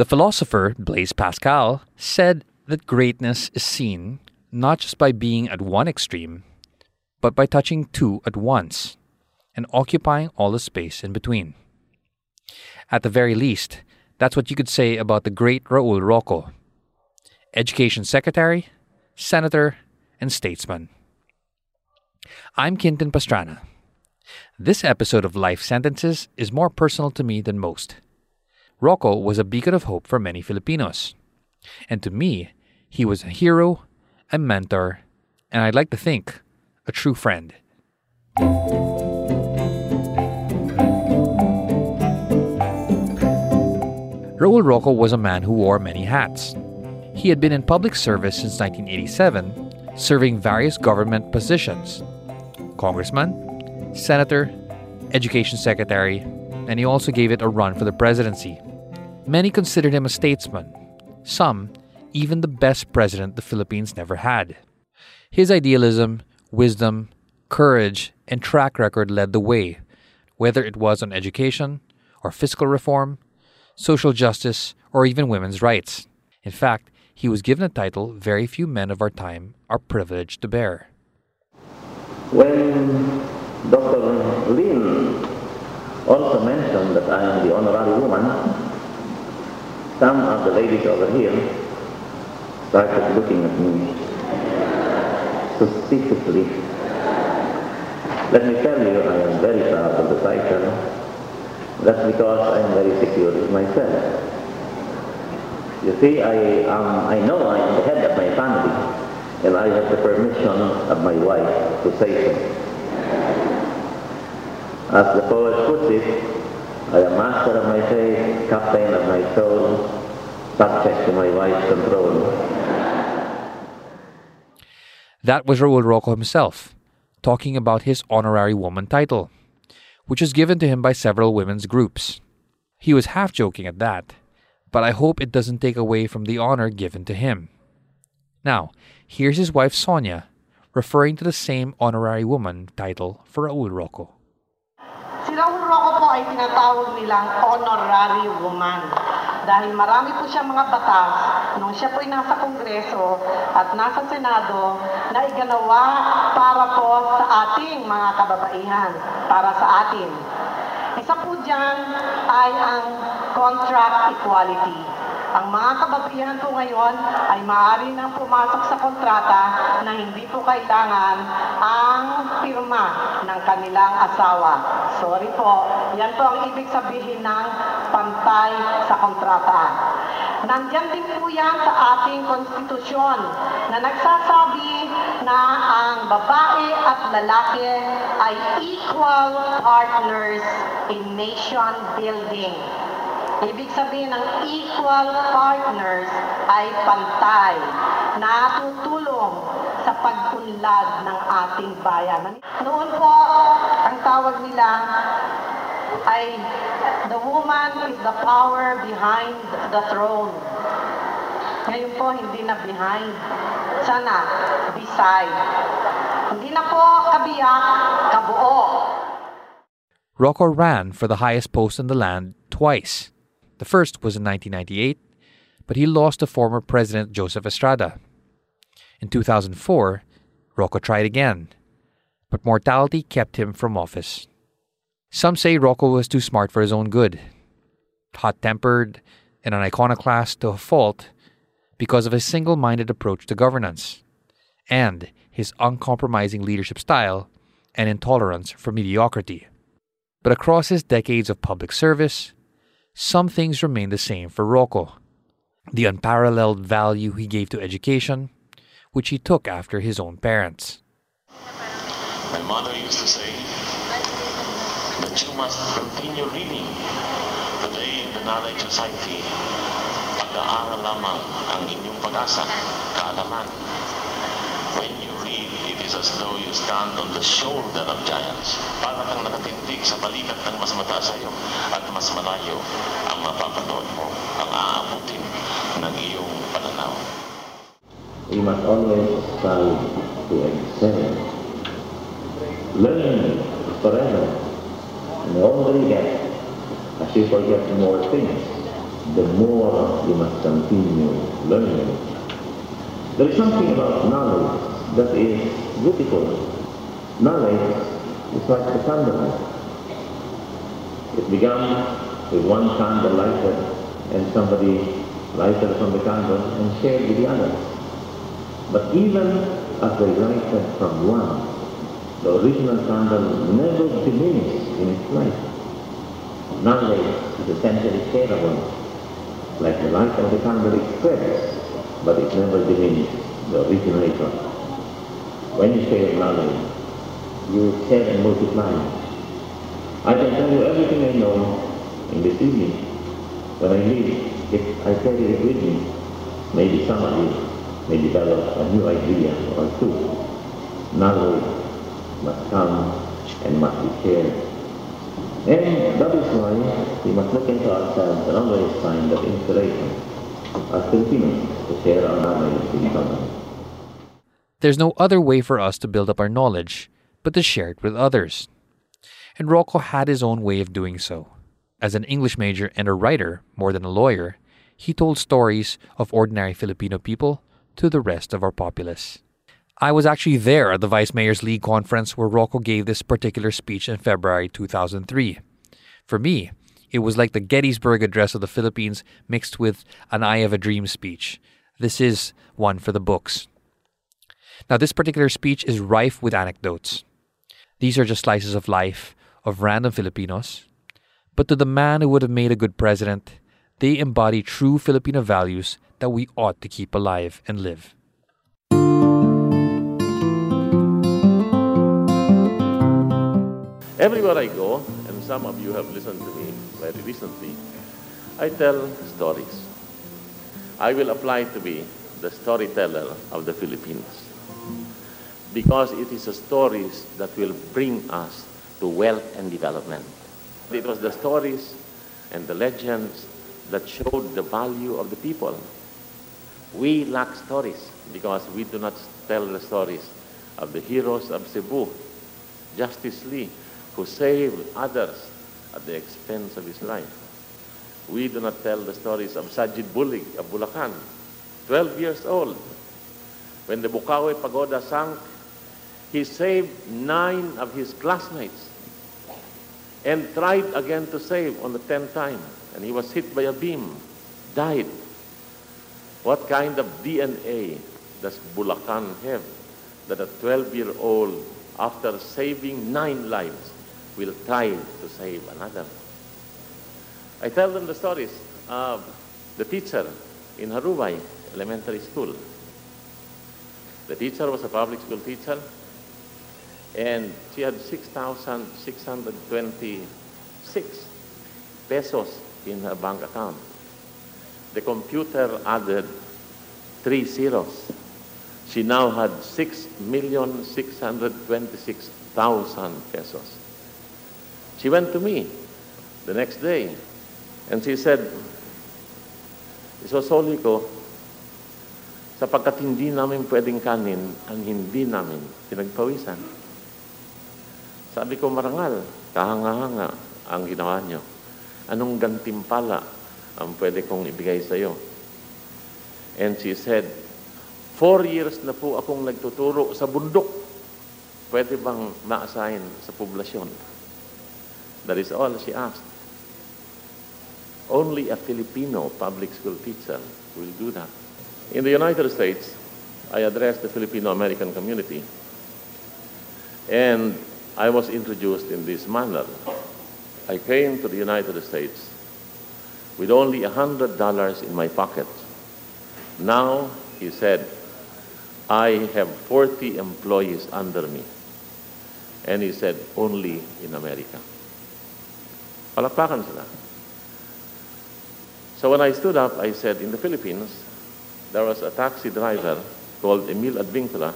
The philosopher Blaise Pascal said that greatness is seen not just by being at one extreme, but by touching two at once and occupying all the space in between. At the very least, that's what you could say about the great Raul Roco, education secretary, senator, and statesman. I'm Quintin Pastrana. This episode of Life Sentences is more personal to me than most. Roco was a beacon of hope for many Filipinos. And to me, he was a hero, a mentor, and I'd like to think, a true friend. Raul Roco was a man who wore many hats. He had been in public service since 1987, serving various government positions congressman, senator, education secretary, and he also gave it a run for the presidency. Many considered him a statesman, some even the best president the Philippines never had. His idealism, wisdom, courage, and track record led the way, whether it was on education or fiscal reform, social justice, or even women's rights. In fact, he was given a title very few men of our time are privileged to bear. When Dr. Lin also mentioned that I am the honorary woman, some of the ladies over here started looking at me suspiciously. Let me tell you, I am very proud of the title. That's because I am very secure with myself. You see, I, um, I know I am the head of my family, and I have the permission of my wife to say so. As the poet puts it, I am master of my fate, captain of my soul, subject to my wife's control. That was Raul Roco himself, talking about his honorary woman title, which was given to him by several women's groups. He was half joking at that, but I hope it doesn't take away from the honor given to him. Now, here's his wife Sonia referring to the same honorary woman title for Raul Roco. Ay tinatawag nilang honorary woman dahil marami po siyang mga batas nung siya po ay nasa Kongreso at nasa Senado na iganawa para po sa ating mga kababaihan, para sa atin. Isa po dyan ay ang contract equality. Ang mga kababaihan po ngayon ay maaari nang pumasok sa kontrata na hindi po kailangan ang pirma ng kanilang asawa. Sorry po, yan po ang ibig sabihin ng pantay sa kontrata. Nandyan din po yan sa ating konstitusyon na nagsasabi na ang babae at lalaki ay equal partners in nation building. Ibig sabihin ng equal partners ay pantay na tutulong sa pagpunlad ng ating bayan. Noon po, ang tawag nila ay the woman is the power behind the throne. Ngayon po, hindi na behind. Sana, beside. Hindi na po kabiyak, kabuo. Rocco ran for the highest post in the land twice. The first was in 1998, but he lost to former President Joseph Estrada. In 2004, Roco tried again, but mortality kept him from office. Some say Roco was too smart for his own good, hot tempered, and an iconoclast to a fault because of his single minded approach to governance, and his uncompromising leadership style and intolerance for mediocrity. But across his decades of public service, some things remain the same for Roco. The unparalleled value he gave to education, which he took after his own parents. My mother used to say that you must continue reading today in the knowledge society, pag-aaral lamang ang inyong pag-asa, kaalaman. When you read, it is as though you stand on the shoulder of giants. Para kang nakatindig sa balikat ng mas mataas sa iyo at mas malayo ang mapapanood mo, ang aabutin ng iyong pananaw. We must always strive to excel. Learning is forever. And the older you get, as you forget more things, the more you must continue learning. There is something about knowledge that is beautiful. Knowledge is like the candle. It began with one candle lighted and somebody lighted from the candle and shared with the others. But even as they lighted from one, the original candle never diminished in its light. Knowledge is essentially shareable. Like the light of the candle it spreads, but it never diminishes the originator. When you share knowledge, you share and multiply. I can tell you everything I know in this evening. When I leave, if I carry it with me, maybe some of you may develop a new idea or two. Knowledge must come and must be shared. And that is why we must look into ourselves and always find that inspiration as Filipinos to share our knowledge with others. There's no other way for us to build up our knowledge but to share it with others. And Roco had his own way of doing so. As an English major and a writer, more than a lawyer, he told stories of ordinary Filipino people to the rest of our populace. I was actually there at the Vice Mayor's League conference where Roco gave this particular speech in February 2003. For me, it was like the Gettysburg Address of the Philippines mixed with an I Have a Dream speech. This is one for the books. Now, this particular speech is rife with anecdotes. These are just slices of life of random Filipinos. But to the man who would have made a good president, they embody true Filipino values that we ought to keep alive and live. Everywhere I go, and some of you have listened to me very recently, I tell stories. I will apply to be the storyteller of the Philippines because it is the stories that will bring us to wealth and development. It was the stories and the legends that showed the value of the people. We lack stories because we do not tell the stories of the heroes of Cebu, Justice Lee, who saved others at the expense of his life. We do not tell the stories of Sajid Bulig of Bulacan, 12 years old. When the Bocaue Pagoda sank, he saved nine of his classmates and tried again to save on the tenth time. And he was hit by a beam, died. What kind of DNA does Bulacan have that a 12-year-old, after saving nine lives, will try to save another? I tell them the stories of the teacher in Harubay Elementary School. The teacher was a public school teacher, and she had 6,626 pesos in her bank account. The computer added three zeros. She now had 6,626,000 pesos. She went to me the next day and she said, Isosoli ko, sapagkat hindi namin pwedeng kanin ang hindi namin pinagpawisan. Sabi ko, marangal, kahanga-hanga ang ginawa niyo. Anong gantimpala ang pwede kong ibigay sa iyo? And she said, four years na po akong nagtuturo sa bundok. Pwede bang ma-assign sa poblasyon? That is all she asked. Only a Filipino public school teacher will do that. In the United States, I addressed the Filipino-American community. And I was introduced in this manner. I came to the United States with only $100 in my pocket. Now, he said, I have 40 employees under me. And he said, only in America. Palakpakan sila. So when I stood up, I said, in the Philippines, there was a taxi driver called Emil Advincula,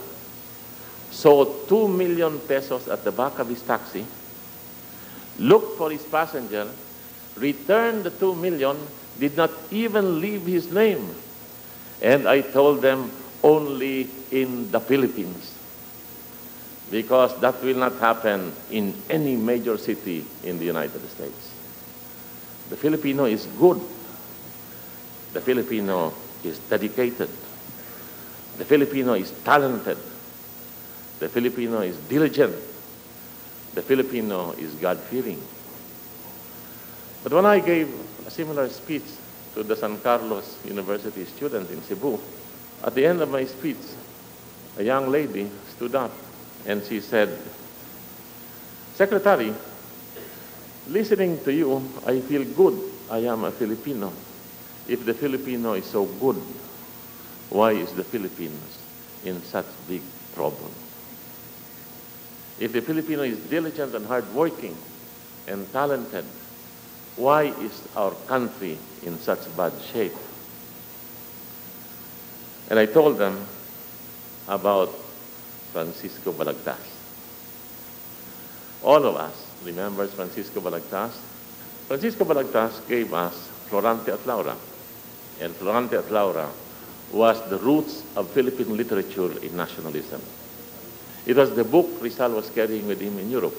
saw 2 million pesos at the back of his taxi, looked for his passenger, returned the 2 million, did not even leave his name. And I told them, only in the Philippines. Because that will not happen in any major city in the United States. The Filipino is good. The Filipino is dedicated. The Filipino is talented. The Filipino is diligent. The Filipino is God-fearing. But when I gave a similar speech to the San Carlos University students in Cebu, at the end of my speech, a young lady stood up and she said, Secretary, listening to you, I feel good. I am a Filipino. If the Filipino is so good, why is the Philippines in such big trouble? If the Filipino is diligent and hardworking and talented, why is our country in such bad shape? And I told them about Francisco Balagtas. All of us remembers Francisco Balagtas. Francisco Balagtas gave us Florante at Laura. And Florante at Laura was the roots of Philippine literature in nationalism. It was the book Rizal was carrying with him in Europe.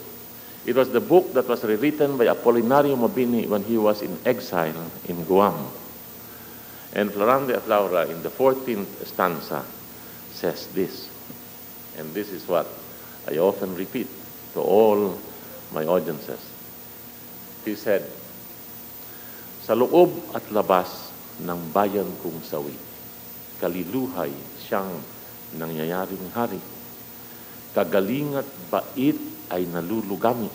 It was the book that was rewritten by Apolinario Mabini when he was in exile in Guam. And Florante at Laura in the 14th stanza says this, and this is what I often repeat to all my audiences. He said, Sa loob at labas ng bayan kong sawi, kaliluhay siyang nangyayaring hari. Kagaling at bait ay nalulugami,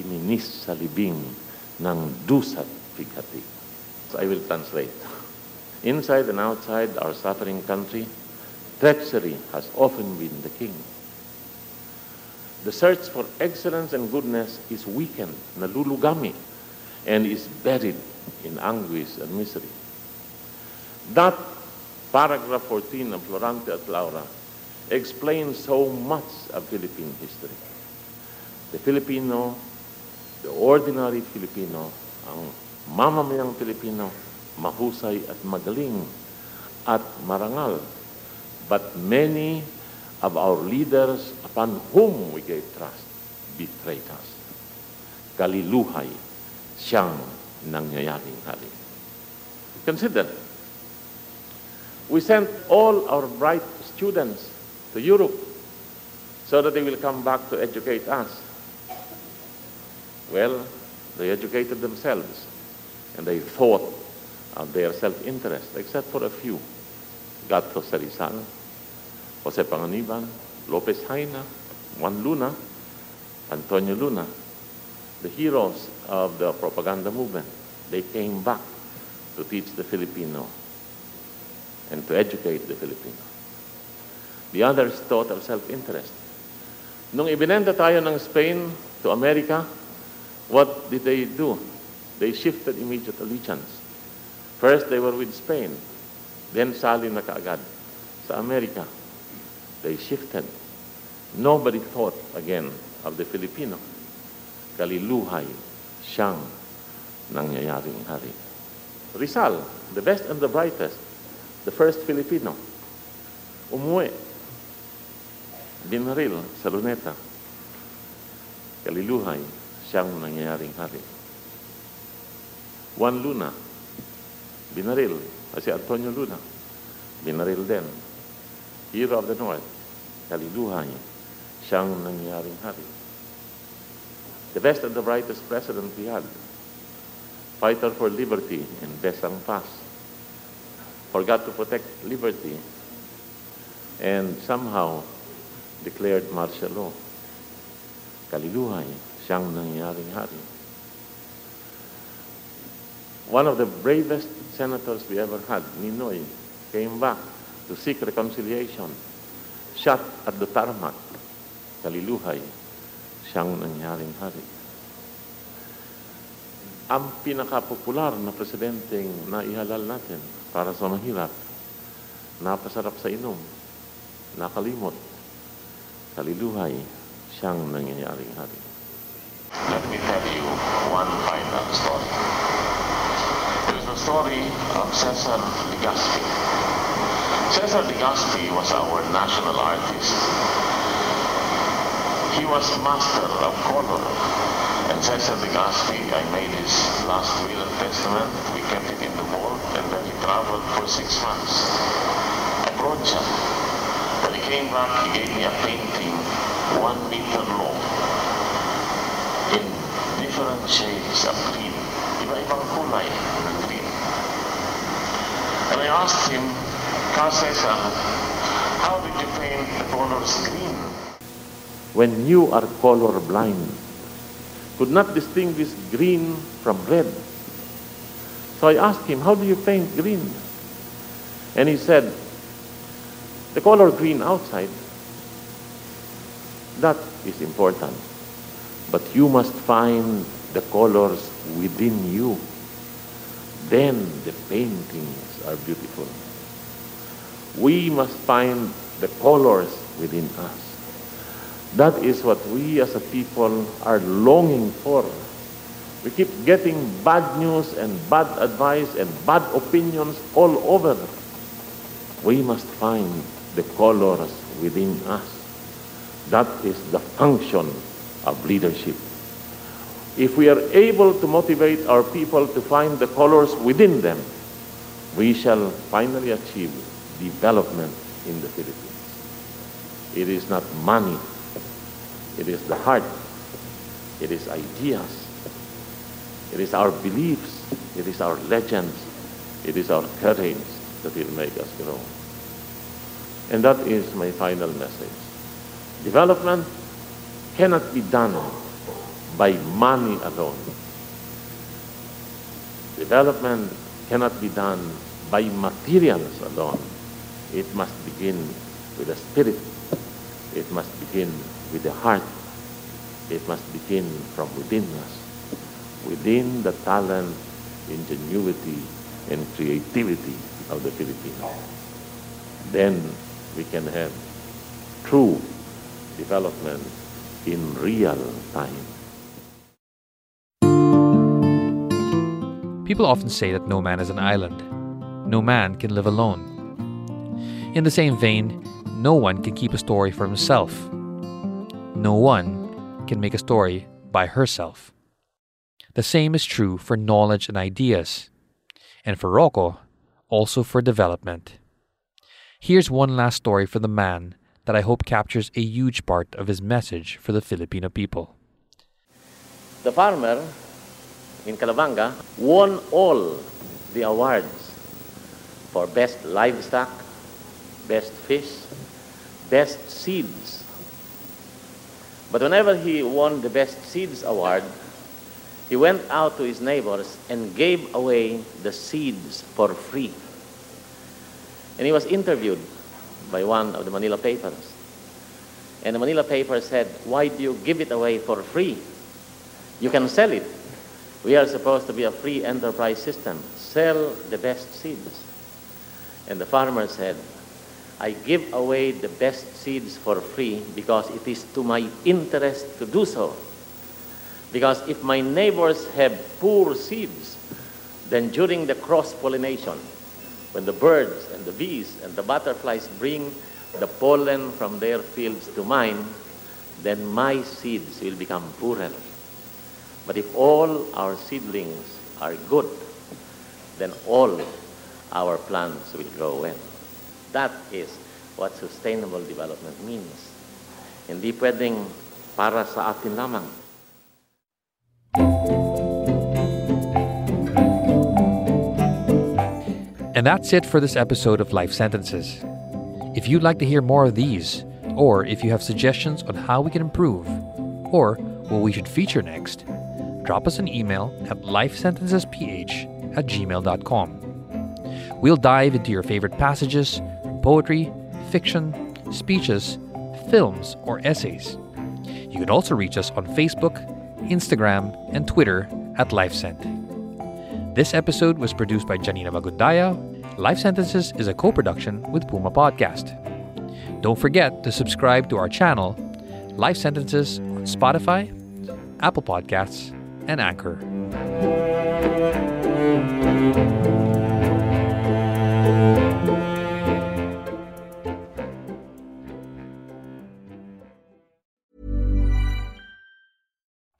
ininis sa libing ng dusat bigati. So I will translate. Inside and outside our suffering country, treachery has often been the king. The search for excellence and goodness is weakened, nalulugami, and is buried in anguish and misery. That paragraph 14 of Florante at Laura explains so much of Philippine history. The Filipino, the ordinary Filipino, ang mamamayang Filipino, mahusay at magaling at marangal. But many of our leaders upon whom we gave trust betrayed us. Kaliluhay siyang nangyayaring hari. Consider, we sent all our bright students to Europe so that they will come back to educate us. Well, they educated themselves and they thought of their self-interest, except for a few. Gato Sarizal, Jose Panganiban, Lopez Jaena, Juan Luna, Antonio Luna, the heroes of the propaganda movement. They came back to teach the Filipino and to educate the Filipino. The others thought of self-interest. Nung ibinenta tayo ng Spain to America, what did they do? They shifted immediate allegiance. First, they were with Spain. Then, sali na kaagad sa America. They shifted. Nobody thought again of the Filipino. Kaliluhay siyang nangyayaring hari. Rizal, the best and the brightest, the first Filipino, umuwi, binaril sa luneta. Kaliluhay siyang nangyayaring hari. Juan Luna, binaril, si Antonio Luna, binaril din. Hero of the North, kaliluhay siyang nangyayaring hari. The best and the brightest president we had, fighter for liberty in Besang Pass, forgot to protect liberty and somehow declared martial law. Kaliluhay siyang nangyayaring hari. One of the bravest senators we ever had, Ninoy, came back to seek reconciliation, shot at the tarmac. Kaliluhay siyang nangyaring hari. ang pinaka-popular na presidenteng naihalal natin para sa mahirap, napasarap sa inom, nakalimot, kaliluhay, siyang nangyayaring hari. Let me tell you one final story. It is the story of Cesar Legaspi. Cesar Legaspi was our national artist. He was master of color. And Cesar Legaspi, I made his last will and testament. We kept it in the vault, and then he traveled for six months. Abroad came back, he gave me a painting one meter long in different shades of green. Iba-ibang kulay ng green. And I asked him, Cesar, how did you paint the colors green? When you are color blind, could not distinguish green from red. So I asked him, how do you paint green? And he said, the color green outside, that is important. But you must find the colors within you. Then the paintings are beautiful. We must find the colors within us. That is what we as a people are longing for. We keep getting bad news and bad advice and bad opinions all over. We must find the colors within us. That is the function of leadership. If we are able to motivate our people to find the colors within them, we shall finally achieve development in the Philippines. It is not money, it is the heart, it is ideas, it is our beliefs, it is our legends, it is our courage that will make us grow. And that is my final message. Development cannot be done by money alone. Development cannot be done by materials alone. It must begin with the spirit. It must begin with the heart. It must begin from within us, within the talent, ingenuity, and creativity of the Filipinos. Then we can have true development in real time. People often say that no man is an island. No man can live alone. In the same vein, no one can keep a story for himself. No one can make a story by herself. The same is true for knowledge and ideas, and for Roco, also for development. Here's one last story for the man that I hope captures a huge part of his message for the Filipino people. The farmer in Calabanga won all the awards for best livestock, best fish, best seeds. But whenever he won the best seeds award, he went out to his neighbors and gave away the seeds for free. And he was interviewed by one of the Manila papers. And the Manila paper said, Why do you give it away for free? You can sell it. We are supposed to be a free enterprise system. Sell the best seeds. And the farmer said, I give away the best seeds for free because it is to my interest to do so. Because if my neighbors have poor seeds, then during the cross pollination, when the birds and the bees and the butterflies bring the pollen from their fields to mine, then my seeds will become poorer. But if all our seedlings are good, then all our plants will grow well. That is what sustainable development means. Hindi pwedeng para sa atin lamang. And that's it for this episode of Life Sentences. If you'd like to hear more of these, or if you have suggestions on how we can improve, or what we should feature next, drop us an email at lifesentencesph at gmail.com. We'll dive into your favorite passages poetry, fiction, speeches, films, or essays. You can also reach us on Facebook, Instagram, and Twitter at LifeSent. This episode was produced by Janina Bagundaya. Life Sentences is a co production with Puma Podcast. Don't forget to subscribe to our channel, Life Sentences, on Spotify, Apple Podcasts, and Anchor.